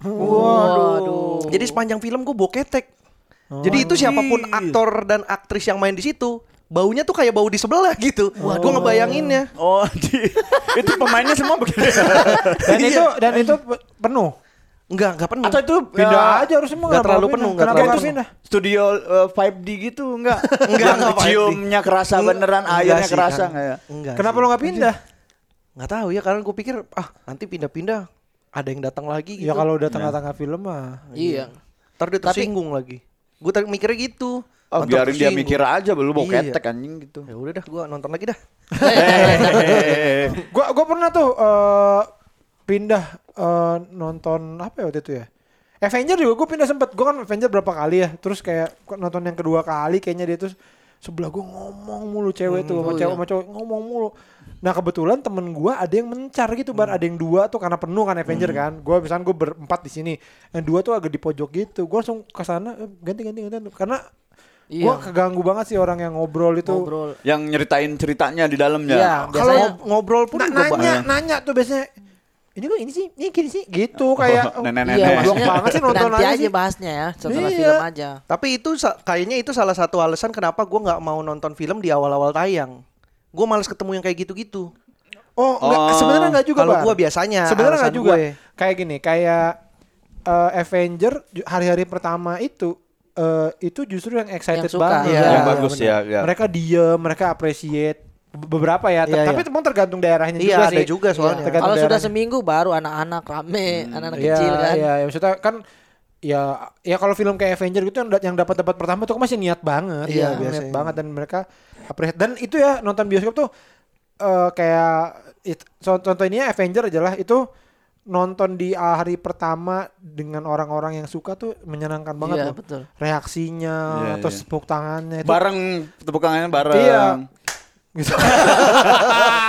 Waduh. jadi sepanjang film gue bau ketek jadi itu siapa pun aktor dan aktris yang main di situ baunya tuh kayak bau di sebelah gitu gue ngebayanginnya Oh, di, itu pemainnya semua begitu. Dan itu dan itu pe- penuh. Enggak enggak penuh Atau itu Pindah eh, aja harusnya nggak terlalu penuh, nggak Kenapa terlalu penuh. pindah? studio eh, 5D gitu enggak? Enggak, enggak 5D. ciumnya kerasa Enggak, beneran, enggak airnya kerasa enggak ya? enggak Kenapa sih. lo nggak pindah? nggak tahu ya karena gue pikir ah nanti pindah-pindah ada yang datang lagi gitu Ya kalau udah tengah-tengah film mah. Iya. Ntar dia tersinggung lagi. Gue mikirnya gitu. Oh, biarin dia mikir aja belum mau Iya. ketek anjing gitu. Ya udah dah, gue nonton lagi dah. Gua gua pernah tuh eh, pindah eh, nonton apa ya waktu itu ya? Avenger juga gue pindah sempet. Gue kan Avenger berapa kali ya. Terus kayak nonton yang kedua kali kayaknya dia terus sebelah gue ngomong mulu cewek tuh sama oh cewek iya. sama cowok ngomong mulu. Nah kebetulan temen gue ada yang mencar gitu bar ada yang dua tuh karena penuh kan Avenger kan. Gue misalnya gue berempat di sini. Yang dua tuh agak di pojok gitu. Gue langsung ke sana eh, ganti ganti ganti karena Iya. Gua keganggu banget sih orang yang ngobrol itu. ngobrol. Yang nyeritain ceritanya di dalamnya. Iya, Kalau ngobrol pun nanya, nanya tuh biasanya. Ini kok ini sih, ini gini sih, gitu kayak. Oh, nenek-nenek. iya, Blok maksudnya banget sih nonton nanti aja aja sih. bahasnya ya setelah Iya. film aja. Tapi itu kayaknya itu salah satu alasan kenapa gua nggak mau nonton film di awal-awal tayang. Gue males ketemu yang kayak gitu-gitu. Oh, enggak, Oh. sebenarnya enggak juga, Kalau gua biasanya Sebenarnya enggak juga. gue. Kayak gini, kayak eh, Avenger hari-hari pertama itu eh, itu justru yang excited Yang suka. banget. Iya, yang bagus ya, ya. Mereka diem, mereka appreciate beberapa ya, Iya, tapi iya. itu pun tergantung daerahnya Iya, juga ada sih. juga soalnya. tergantung Kalau sudah seminggu baru anak-anak rame, anak-anak Iya, kecil kan. Iya, ya, maksudnya kan ya ya kalau film kayak Avenger gitu yang, yang dapat dapat pertama tuh kan masih niat banget. Iya, niat biasanya. banget dan mereka appreciate dan itu ya nonton bioskop tuh eh, kayak it, so- contoh ini ya Avenger aja lah itu nonton di hari pertama dengan orang-orang yang suka tuh menyenangkan banget Iya, loh. betul. Reaksinya, Iya, terus iya. tepuk tangannya itu Bareng tepuk tangannya bareng. Iya. Gitu.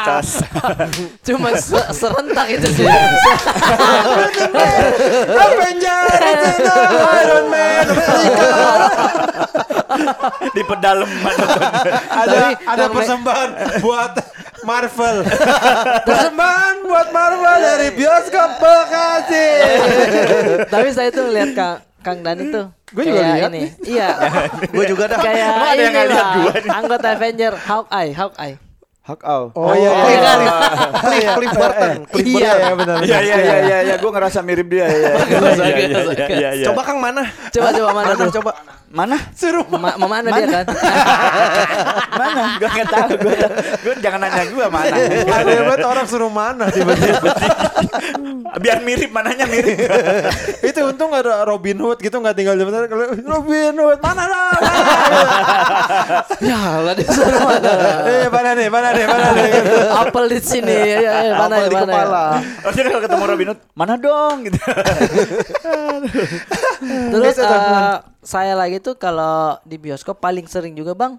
Cas. Cuma se- serentak itu sih. Avenger, Iron Man, di pedalaman. ada ada persembahan buat Marvel. persembahan buat Marvel dari bioskop Bekasi. Tapi saya tuh lihat Kang Kang Dani tuh. Gua juga lihat ini. Iya. Gue juga dah. kayak Emang ada yang lihat gua nih? Anggota Avenger Hawkeye, Hawkeye. Hak au. Oh, iya, Oh, iya. iya kan? Cliff, Cliff Burton. Cliff Iya, Burton. iya benar. Iya iya iya iya ya, gue ngerasa mirip dia ya. Iya iya iya iya. iya. Coba Kang mana? Coba coba mana Mana tuh? coba? Mana? Suruh Ma mana dia kan? Mana? Gue nggak tahu. Gue gue jangan nanya gue mana. Ada banget orang suruh mana tiba-tiba. Biar mirip mananya mirip. itu untung ada Robin Hood gitu nggak tinggal di mana kalau Robin Hood mana lah ya lah disuruh mana? eh mana nih mana nih mana nih Apel di sini. Ya, ya, ya, mana Apel ya, di mana? kepala. Maksudnya kalau ketemu Robin Hood, mana dong gitu. Terus eh, saya lagi tuh kalau di bioskop paling sering juga bang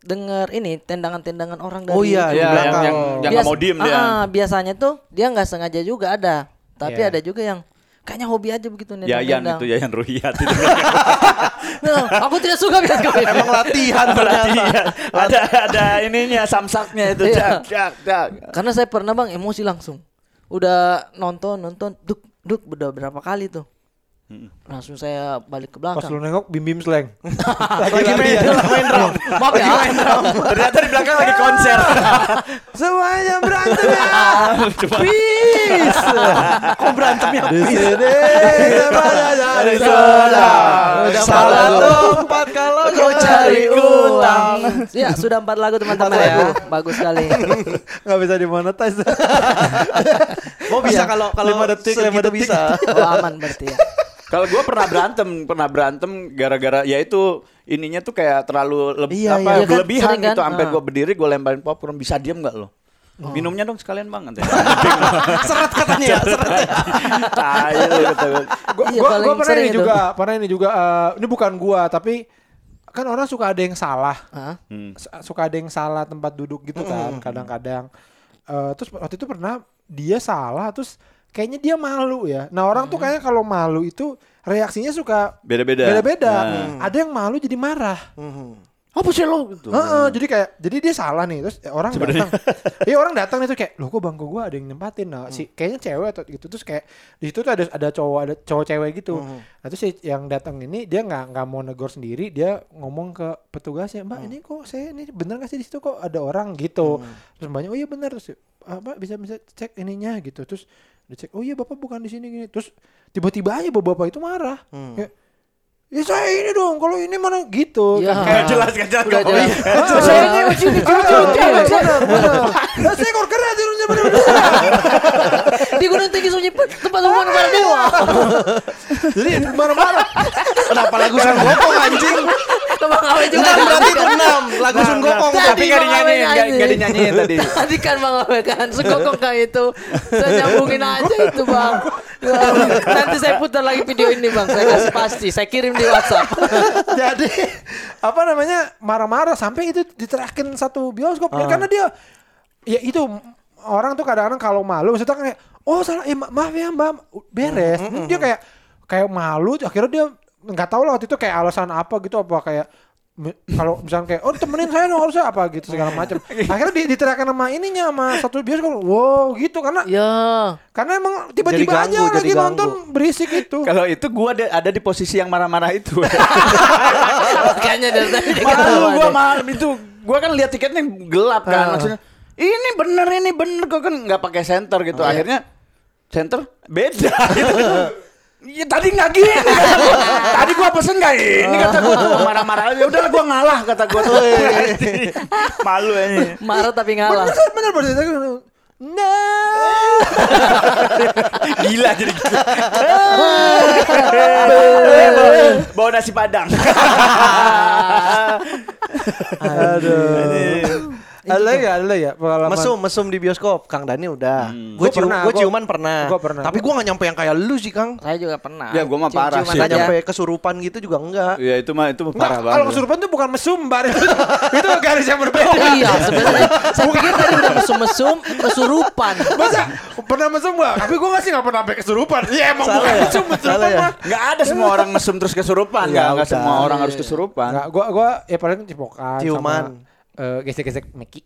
dengar ini tendangan-tendangan orang dari Oh iya, Iya, yang belakang. yang yang nggak mau diem dia. Ah, biasanya tuh dia nggak sengaja juga ada, tapi Iya. ada juga yang kayaknya hobi aja begitu Yayan nendang-nendang. itu Yayan Ruhiyat itu. Nah, aku tidak suka bioskop ini. Emang latihan. Iya, ada ada ininya samsaknya itu Iya. jak jak jak. Karena saya pernah bang emosi langsung. Udah nonton nonton, duk duk udah berapa kali tuh. Langsung saya balik ke pas belakang. lu nengok bim bim slang Lagi main, main drum. Maaf ya. Ternyata di belakang lagi konser. semuanya berantem ya Peace. Kok berantemnya? di sini dari Salah. Udah Salah tempat kalau Kau cari utang. Ya, sudah empat lagu teman-teman ya. Bagus sekali. nggak bisa dimonetize Oh bisa kalau kalau Lima detik, segitu lima detik. bisa. Oh, aman berarti ya. Kalau gue pernah berantem, pernah berantem gara-gara ya itu ininya tuh kayak terlalu leb- Iya, apa iya. Iya kan, berlebihan sering kan? gitu. Sampai Ah. gue berdiri gue lemparin popcorn bisa diem nggak lo? Minumnya dong sekalian banget ya. Seret katanya ya, seret. Gua. Gua, Iya, pernah sering ini itu. juga, pernah ini juga. eh, ini bukan gua, tapi kan orang suka ada yang salah, Hah? Hmm. Suka ada yang salah tempat duduk gitu kan, kadang-kadang. Eh, terus waktu itu pernah dia salah, terus kayaknya dia malu ya. Nah orang tuh kayaknya kalau malu itu reaksinya suka Beda-beda. beda-beda. Nah. Ada yang malu jadi marah. Mhm. Apa sih lo gitu? Heeh, jadi kayak jadi dia salah nih terus ya, orang datang. Iya orang datang itu kayak loh kok bangku gua ada yang nempatin nah si kayaknya cewek atau gitu terus kayak di situ tuh ada ada cowok ada cowok cewek gitu. Nah terus si yang datang ini dia nggak nggak mau negor sendiri dia ngomong ke petugasnya mbak ini kok saya ini bener nggak sih di situ kok ada orang gitu. Terus banyak oh iya bener terus apa bisa bisa cek ininya gitu terus dicek oh iya bapak bukan di sini gini. Terus tiba-tiba aja bapak-bapak itu marah. Kayak ya saya ini dong kalau ini mana gitu Ya. Gak kayak jelas, gak jelas. Gak jelas. jelas. saya ini di benar benar benar saya kok keren turunnya benar Di Gunung Tinggi Sunyi tempat umum nomor dua. jadi marah-marah Kenapa lagu Sun Gokong anjing? Tempat Awe juga. Enam berarti itu enam. Lagu Sun Gokong. Tadi Tapi gak dinyanyiin, gak, nyanyi. gak dinyanyiin tadi. Tadi kan Bang Awe kan Sugokong kan itu Saya nyambungin aja itu Bang Nanti saya putar lagi video ini Bang Saya kasih pasti Saya kirim di Whatsapp. Jadi apa namanya marah-marah sampai itu diterakin satu bioskop. Karena dia ya itu orang tuh kadang-kadang kalau malu maksudnya kayak oh salah eh, ma- maaf ya mbak beres. Dia kayak kayak malu akhirnya dia nggak tahu lah waktu itu kayak alasan apa gitu apa kayak kalau misalnya kayak oh temenin saya dong harusnya apa gitu segala macam akhirnya di, diteriakin sama ininya sama satu bioskop wow gitu karena Ya. karena emang tiba-tiba Jadi aja ganggu, lagi jadi nonton berisik itu Kalau itu gua ada, ada di posisi yang marah-marah itu. Kayaknya dari tadi Malu ketawa gua malam itu. Gua kan lihat tiketnya gelap kan Ah. maksudnya. Ini bener ini bener gua kan nggak pakai center gitu. Akhirnya center beda gitu. Iya tadi nggak gini. gua. tadi gua pesen nggak ini kata gua tuh marah-marah. Ya udah gua ngalah kata gua tuh. Malu ini. Marah tapi ngalah. bener bener bener nah Gila jadi gila. Bawa nasi padang. aduh ada ya ada ya pengalaman Mesum, mesum di bioskop. Kang Dani udah. Gua Gue cium, pernah, gue gua- ciuman pernah. gua pernah. Tapi gue gak nyampe yang kayak lu sih Kang. Saya juga pernah. Ya, gua mah parah sih. Gak aja. nyampe kesurupan gitu juga enggak. Ya itu mah itu mah parah kalau banget. kesurupan tuh bukan mesum bar itu, garis yang berbeda Iya sebenarnya. Saya pikir tadi udah mesum-mesum kesurupan. masa pernah mesum gak? tapi gue nggak sih nggak pernah sampai kesurupan iya emang Salah bukan ya? mesum kesurupan ya? mah Nggak ada semua orang mesum terus kesurupan. Ya nggak udah. semua orang harus kesurupan. Gua gua ya paling cipokan Ciuman. Eh, gesek-gesek Meki.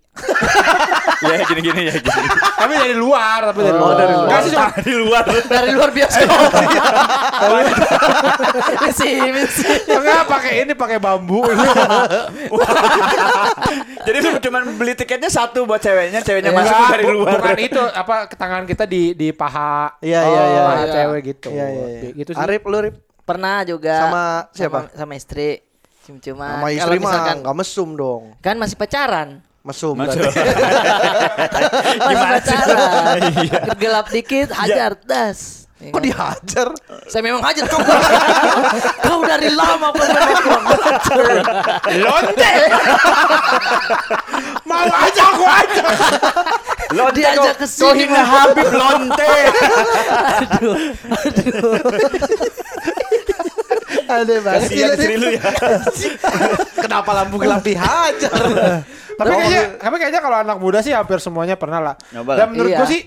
ya gini-gini ya gini. tapi dari luar, tapi dari Oh, luar. dari luar. Sih cuma di luar. Dari luar bioskop. Misi, misi. enggak pakai ini pakai bambu. Jadi cuma beli tiketnya satu buat ceweknya, ceweknya masuk Enggak, dari luar. Bukan itu apa tangan kita di di paha. Iya, iya, iya. Paha iya. cewek gitu. Iya, iya, iya. Gitu sih. Arif lu Rip. Pernah juga. Sama siapa? Sama, sama istri. Cium-ciuman. Sama istri mah misalkan gak mesum dong. kan masih pacaran. Mesum. Masih pacaran. Gelap dikit hajar das. Ya Kok kan? dihajar? Saya memang hajar kau. kau dari lama kau memang kurang ajar. Lonte. Mau aja aku aja. Lonte Diajak kok- ke sini. hina Habib lonte. Aduh, aduh. Ada banget. Kasihan istri lu ya. Kenapa lampu gelap dihajar? Tapi kayaknya, tapi kayaknya kalau anak muda sih hampir semuanya pernah lah. Nyoba Dan lah. menurut Iya. gua sih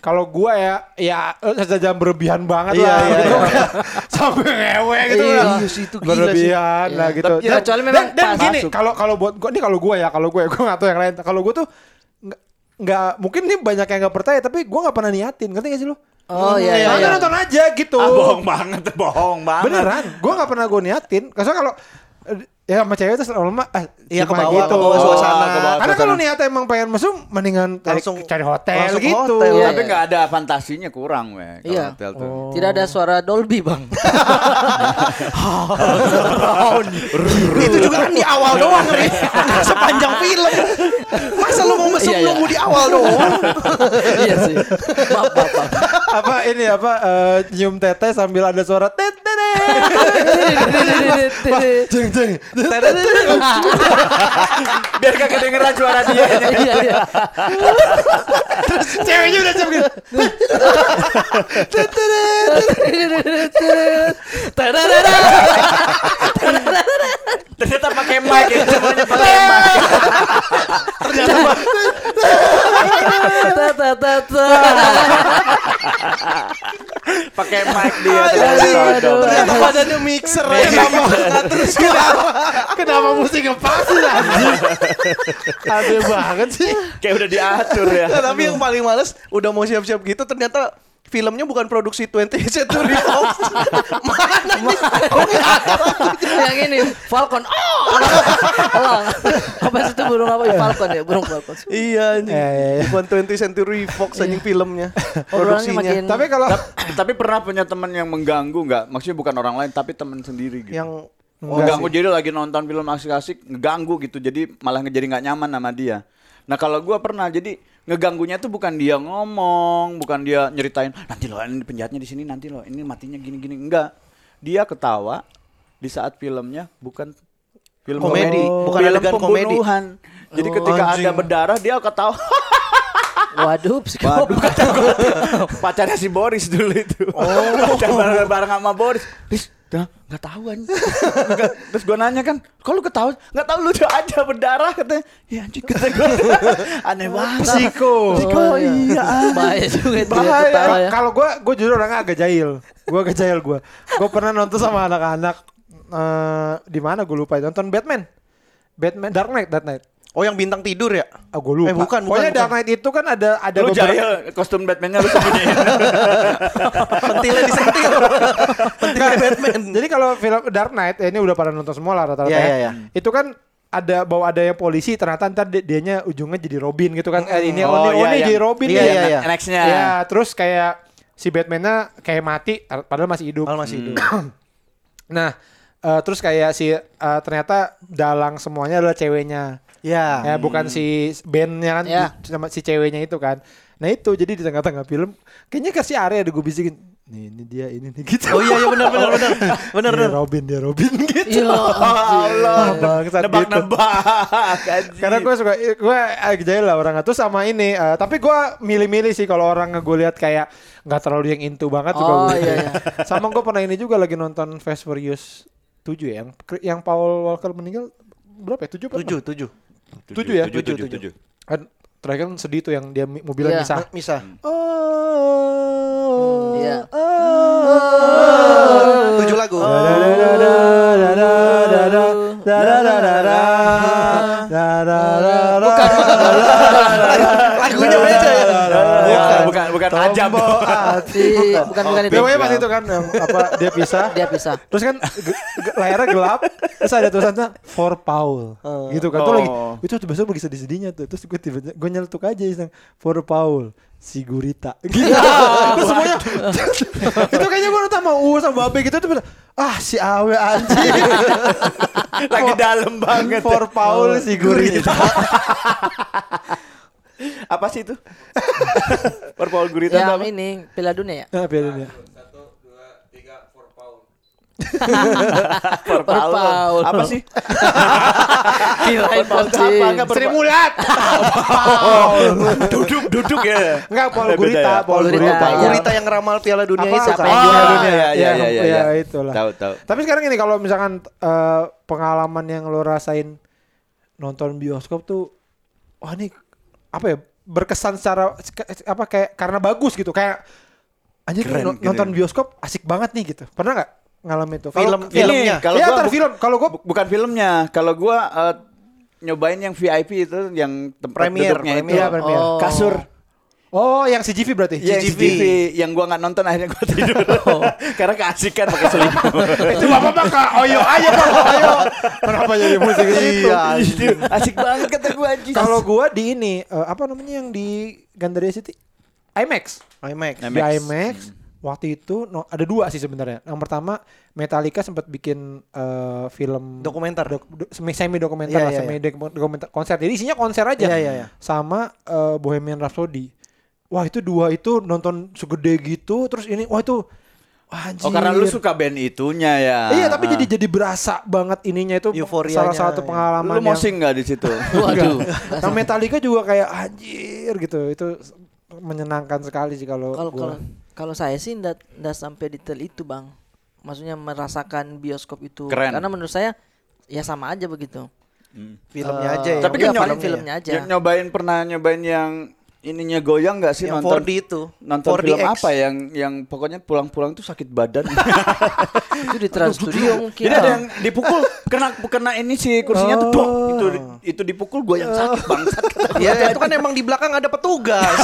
kalau gua ya ya eh, jam berlebihan banget Iya, lah iya, gitu. iya. Sampai ngewe gitu Iya. lah. Iya sih, itu gila berlebihan sih. lah Iya. gitu. Tapi ya, kecuali memang dan, dan pas gini, masuk. kalau kalau buat gua ini kalau gua ya, kalau gua ya gua nggak tahu yang lain. Kalau gua tuh nggak nggak mungkin nih banyak yang nggak percaya tapi gua nggak pernah niatin. Ngerti gak sih lu? Oh iya iya. Nonton iya. nonton aja gitu. Ah, bohong banget, bohong banget. Beneran, gua nggak pernah gua niatin. Karena kalau ya sama cewek terus lama ah, Iya, cuma ke bawah, gitu. ke bawah suasana. ke bawah Karena kalau niatnya emang pengen mesum, mendingan Langsung- cari hotel langsung gitu. hotel. Iya, Tapi iya. nggak ada fantasinya kurang, weh. Kalau Iya. hotel tuh. Tidak ada suara Dolby, Bang. Itu juga kan di awal doang. Nggak Sepanjang film. Masa lu mau mesum Iya, iya. nunggu di awal doang? iya sih. Maaf, maaf, maaf. apa ini apa eh, nyium tete sambil ada suara tete jeng jeng Biar kagak kedengeran suara dia. Iya, iya. ceweknya udah siap gitu Ternyata pakai mic ya, semuanya pakai mic. Ta, ta, ta, ta. Pakai mic dia. Ternyata. badannya mixer ya. Kenapa? Terus kenapa? kenapa mesti ngepasin anjing aneh banget sih Kayak udah diatur ya. Tapi yang paling males udah mau siap-siap gitu ternyata filmnya bukan produksi 20th Century Fox. Mana nih? yang ini Falcon. Oh. Elang. Apa sih itu burung apa? Falcon ya, burung Falcon. iya anjing. Ya, ya, ya. Bukan 20th Century Fox anjing filmnya. Produksinya. tapi kalau Tapi pernah punya teman yang mengganggu nggak? Maksudnya bukan orang lain tapi teman sendiri gitu. yang mengganggu jadi lagi nonton film asik-asik ngeganggu gitu jadi malah jadi nggak nyaman sama dia nah kalau gua pernah jadi ngeganggunya tuh bukan dia ngomong bukan dia nyeritain nanti loh ini penjahatnya di sini nanti loh ini matinya gini-gini enggak dia ketawa di saat filmnya bukan film Komedi, bukan film adegan komedi. pembunuhan jadi ketika anjing. ada berdarah dia ketawa Waduh, psikopat. Waduh, pacarnya si Boris dulu itu. Oh, bareng, bareng sama Boris. Riz, dah nggak tahu. Nggak- Terus gue nanya kan, kalau lu ketawa, nggak tahu lu udah ada berdarah katanya. Ya anjing kata gue. Aneh banget. Psiko. Psiko, iya. Bahaya juga itu ya, Bahaya. ya. kalau gue gue jujur orangnya agak jahil gue agak jahil gue gue pernah nonton sama anak-anak eh di mana gue lupa nonton Batman Batman Dark Knight, Dark Knight. Oh yang bintang tidur ya? Ah, gue lupa. Eh, bukan, bukan, Pokoknya bukan. Dark Knight itu kan ada ada Lu beberapa jahil kostum Batman-nya lu sembunyiin. Pentilnya disentil. Pentilnya Batman. Jadi kalau film Dark Knight ya ini udah pada nonton semua lah rata-rata. Iya, ya. iya, iya. Itu kan ada bahwa ada yang polisi ternyata ntar di- dianya ujungnya jadi Robin gitu kan. Eh, ini Oh, oh, ini, oh, iya, ini yang- jadi Robin iya, nih. iya, iya. Next-nya. Ya, terus kayak si Batman-nya kayak mati padahal masih hidup. Kalau masih hidup. Nah, eh, terus kayak si eh, ternyata dalang semuanya adalah ceweknya. Ya. Ya, bukan si bandnya kan Ya. sama si ceweknya itu kan. Nah itu jadi di tengah-tengah film kayaknya kasih area ada gue bisikin. Nih ini dia ini nih gitu. Oh iya iya benar benar benar. Benar Dia benar. Robin dia Robin gitu. Iya. Allah, bangsat gitu. nebak-nebak. anjing. Karena gue suka gue agak jahil lah orang itu sama ini. eh, tapi gue milih-milih sih kalau orang gue lihat kayak nggak terlalu yang into banget juga Oh, gua- iya, iya. sama gue pernah ini juga lagi nonton Fast Furious 7 ya yang yang Paul Walker meninggal berapa ya? 7 apa? Tujuh tujuh. Ya? Tujuh, Tujuh, tujuh. Kan terakhir kan sedih tuh yang dia mobilnya Iya. misah. Bisa. Oh. Iya. Tujuh lagu. Bukan, Bukan, bukan, bukan ajab. Si, bukan bukan itu. Pokoknya pas itu kan yang apa dia pisah. Dia pisah. Terus kan layarnya gelap, terus ada tulisannya for Paul, gitu kan. Tuh Oh. lagi, itu tuh besok lagi sedih-sedihnya tuh. Terus gue tiba gue nyeletuk aja iseng for Paul, si gurita. Gitu. Terus semuanya, itu kayaknya gue nonton sama U sama Babe gitu tuh, ah si Awe anjing. Lagi dalam banget. for Paul si gurita. Apa sih itu? Perpol gurita itu Yang apa? ini Piala Dunia ya. Nah, biar dia. Perpol. Paul. Apa sih? Kirain apa? Sri. Mulat. Duduk, duduk ya. Enggak, Paul Gurita, ya? Paul Gurita, Gurita. Gurita yang ramal Piala Dunia Apa? itu Siapa kan. yang juara iya, dunia? iya, Yang- iya, iya, ya, iya. itulah. Tahu, tahu. Tapi sekarang ini kalau misalkan eh, pengalaman yang lo rasain nonton bioskop tuh, wah ini apa ya berkesan secara apa kayak karena bagus gitu kayak anjir Keren, keren. nonton bioskop asik banget nih gitu. Pernah nggak ngalamin itu? Film Ini, filmnya. kalau ya, gua bu- film. Kalau gue Bu- bukan filmnya. Kalau gua eh, nyobain yang VIP itu yang tempat Premier, duduknya itu. premier. Iya, premier. Oh. Kasur. Oh yang CGV berarti. Iya, CGV. CGV. Yang gua nggak nonton akhirnya gua tidur. Karena keasikan pakai selimut. itu bapak pak kak Oyo pak Oyo. Kenapa jadi musik gitu? Iya, asik banget kata gua anjing. Kalau gua di ini eh, apa namanya yang di Gandaria City IMAX. IMAX. IMAX. Di IMAX waktu itu no, ada dua sih sebenarnya. Yang pertama Metallica sempat bikin eh, film Dokumenter. dok, do- semi semi dokumenter Iya, lah, iya, semi dok- dokumenter konser. Jadi isinya konser aja. Iya, iya, iya. Sama eh, Bohemian Rhapsody. Wah itu dua itu nonton segede gitu terus ini wah itu wah, anjir. Oh karena lu suka band itunya ya. Iya tapi Ah. jadi jadi berasa banget ininya itu Euforianya, salah satu ya. pengalaman lu yang mosing nggak di situ? Waduh. Nah Metallica juga kayak anjir gitu. Itu menyenangkan sekali sih kalau Kalau gua. kalau kalau saya sih ndak ndak sampai detail itu bang. Maksudnya merasakan bioskop itu. Keren. Karena menurut saya ya sama aja begitu. Filmnya Eh, aja ya. Tapi Iya, kan nyob- film-filmnya aja. yang nyobain pernah nyobain yang ininya goyang nggak sih Yang nonton 4D itu. nonton 4DX. film apa yang yang pokoknya pulang-pulang tuh sakit badan. itu di Trans Studio mungkin. Jadi ada yang dipukul kena kena ini si kursinya tuh dok itu Oh. itu dipukul gue yang sakit bangsat. Ya itu kan emang di belakang ada petugas.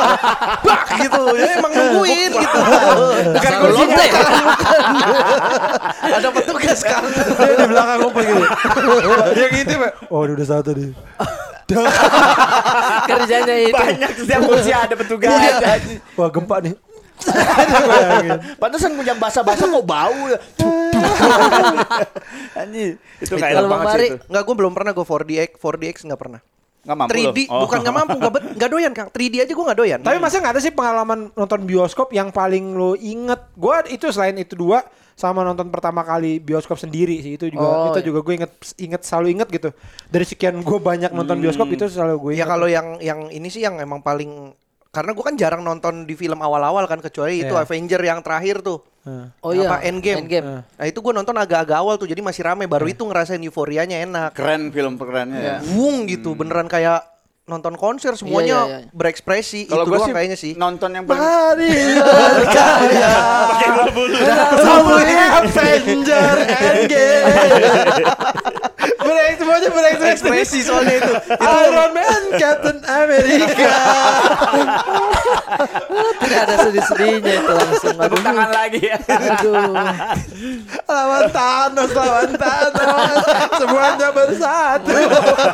Bak gitu. Ya emang nungguin gitu. Bukan kursinya. ada petugas kan. Dia di belakang ngumpul gitu. Gitu Pak. Oh, udah satu nih. Kerjanya itu. Banyak setiap kursi ada petugas. anjing. Wah, gempa nih. Pantesan yang basah-basah kok bau ya. Anjing, itu enak Kalau Bang banget sih Mari. Enggak, gue belum pernah gue 4DX, 4DX enggak pernah. Nggak mampu 3D loh. Oh. bukan nggak mampu, nggak bet- nggak doyan Kang. 3D aja gue nggak doyan. Tapi masa nggak ada sih pengalaman nonton bioskop yang paling lo inget? Gua itu selain itu dua sama nonton pertama kali bioskop sendiri sih itu juga Oh, itu iya. juga gue inget inget selalu inget gitu dari sekian gue banyak nonton bioskop itu selalu gue Ya kalau yang yang ini sih yang emang paling karena gue kan jarang nonton di film awal-awal kan kecuali itu Iya. Avenger yang terakhir tuh. Nah. oh iya. apa, Endgame. Endgame. Nah. Nah itu gue nonton agak-agak awal tuh jadi masih rame baru itu ngerasain euforianya enak. Keren film kerennya ya. Wung gitu beneran kayak nonton konser semuanya iya, iya. berekspresi Kalau itu doang sih kayaknya sih. nonton yang paling Mari berkarya Bersama Avenger Endgame Berekspresi semuanya berekspresi. Ekspresi soalnya itu. Iron Man, Captain America. Tidak ada sedih-sedihnya itu langsung. Tepuk tangan lagi ya. Aduh. lawan Thanos, lawan Thanos. Semuanya bersatu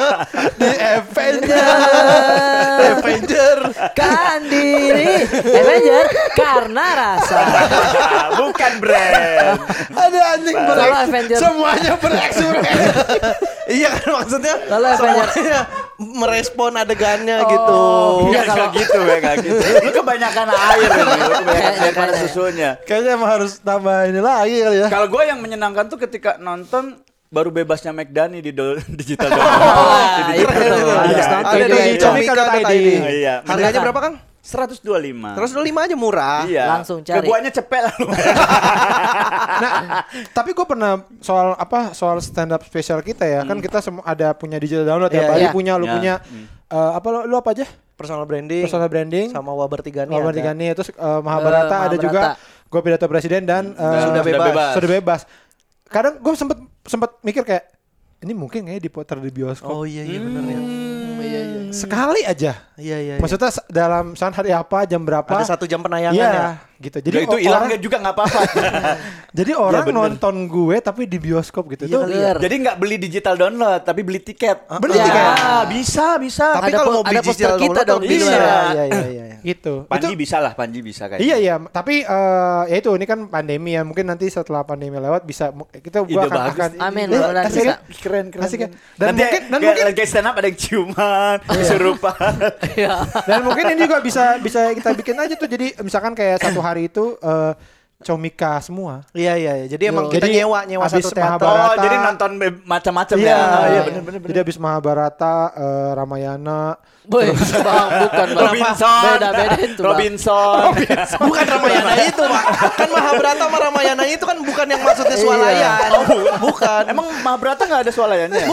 di Avenger. Avenger. Kan diri Avenger karena rasa. Bukan brand. Ada anjing Avenger Semuanya berekspresi. Iya kan maksudnya Lalu Avenger. semuanya merespon adegannya gitu. Enggak kalau gitu ya enggak gitu. Lu kebanyakan air ini, lu kebanyakan susunya. Kayaknya emang harus tambah ini lagi kali ya. Kalau gue yang menyenangkan tuh ketika nonton baru bebasnya McDani di do- digital Oh, download. itu tuh. Harus Iya. nonton Ada di comika.id. Iya. Harganya berapa, Kang? 125. Terus 25 aja murah. Iya. Langsung cari. Ke guanya cepet lah lu. Nah, tapi gue pernah soal apa soal stand up spesial kita ya kan kita semua ada punya digital download ya Iya, Bali iya. punya lu Ya. punya eh, apa lu, lu apa aja Personal branding. personal branding sama Wabar Tigani. Wabar. Tigani terus eh, Mahabharata Eh, ada juga Mahabharata. gue pidato presiden dan eh, Sudah bebas. sudah bebas kadang gue sempet sempet mikir kayak ini mungkin kayaknya diputar di bioskop Oh iya iya benar ya. Hmm, iya, iya. sekali aja Iya iya. iya. maksudnya s- dalam saat hari apa jam berapa ada satu jam penayangan Iya, ya. gitu Jadi itu hilang orang, juga nggak apa-apa. jadi orang bener. nonton gue tapi di bioskop gitu Iya Bener. Jadi nggak beli digital download tapi beli tiket. Beli Ya. tiket. Ah, bisa bisa. Tapi Ada kalau mau beli digital kita download dong bisa. Iya iya iya. iya. gitu Panji Itu- bisa lah, Panji bisa kayak. Iya iya, tapi eh ya itu ini kan pandemi ya. Mungkin nanti setelah pandemi lewat bisa kita gua Ide akan, bagus akan. Amin, Eh, kan? Keren keren. Kan? Dan Nanti mungkin- dan mungkin- lagi stand up ada yang ciuman, kesurupan. Iya. Dan mungkin ini juga bisa bisa kita bikin aja tuh. Jadi misalkan kayak satu hari itu eh comika semua. Iya iya iya. Jadi emang kita Jadi, nyewa nyewa satu teater. Mahabharata- Oh, jadi nonton be- macam-macam Iya, ya. iya, bener bener Jadi habis Mahabharata, eh, Ramayana, Boy, bang, bukan bang. Robinson. Beda beda itu bang. Robinson. bukan Ramayana itu, Pak. Kan Mahabharata sama Ramayana itu kan bukan yang maksudnya swalayan. Oh, bukan. Emang Mahabharata nggak ada swalayannya?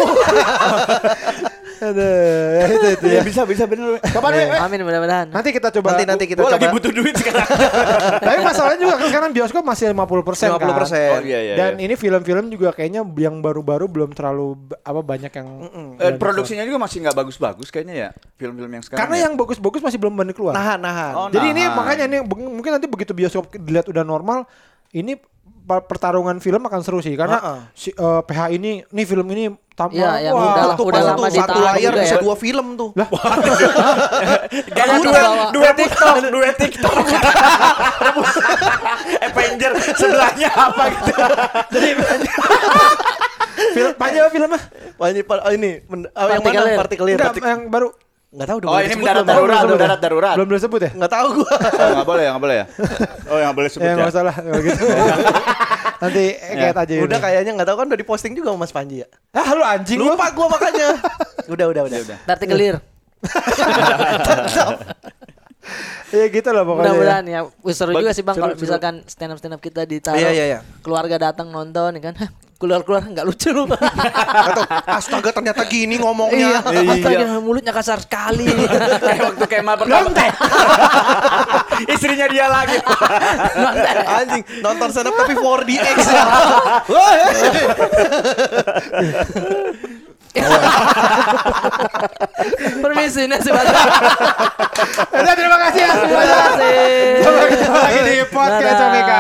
Ada ya itu itu Iya ya. bisa bisa bener. Kapan ya? Amin mudah-mudahan. Nanti kita coba. nanti nanti kita Gue coba. lagi butuh duit sekarang. Tapi masalahnya juga kan sekarang bioskop masih 50% 50%. kan. Oh iya iya. Dan iya. ini film-film juga kayaknya yang baru-baru belum terlalu apa banyak yang Eh, produksinya juga masih nggak bagus-bagus kayaknya ya film-film yang sekarang. karena ya? yang bagus-bagus masih belum banyak keluar. nahan nahan. Oh, Jadi ini makanya ini mungkin nanti begitu bioskop dilihat udah normal, ini pertarungan film akan seru sih karena Heeh. si eh, PH ini nih film ini tambah Iya, yang wah, udah- tuh udah pas lama tuh satu layar bisa ya. dua film tuh. Aku duet, bawa- duet TikTok, duet TikTok. Avenger sebelahnya apa gitu. film panjang apa filmnya? Wah, ini pa- oh, ini oh, yang mana Partikelir. yang baru Enggak tahu udah Oh ini mendarat darurat, belum, belum. mendarat darurat. belum boleh sebut ya? Enggak tahu gua. Oh, nggak boleh, nggak boleh ya. Oh yang boleh sebut Ya ya. nggak masalah kalau gitu. Nanti eh, kayak aja. Udah kayaknya enggak tahu kan udah diposting juga sama Mas Panji ya. Ah lu anjing lu. Lupa gua makanya. udah udah udah. udah. Berarti kelir. Ya gitu lah pokoknya. Mudah-mudahan ya. Wih, seru juga sih bang kalau misalkan stand up stand up kita ditaruh. Iya, iya, iya. Keluarga datang nonton ya kan keluar-keluar nggak lucu lu. Atau astaga ternyata gini ngomongnya. Iya, iya. astaga iya. mulutnya kasar sekali. Kayak waktu Kemal pertama. Istrinya dia lagi. Anjing, nonton stand tapi 4DX ya. Permisi nasi sebentar. terima kasih ya semuanya. Sampai ketemu lagi di podcast Omega.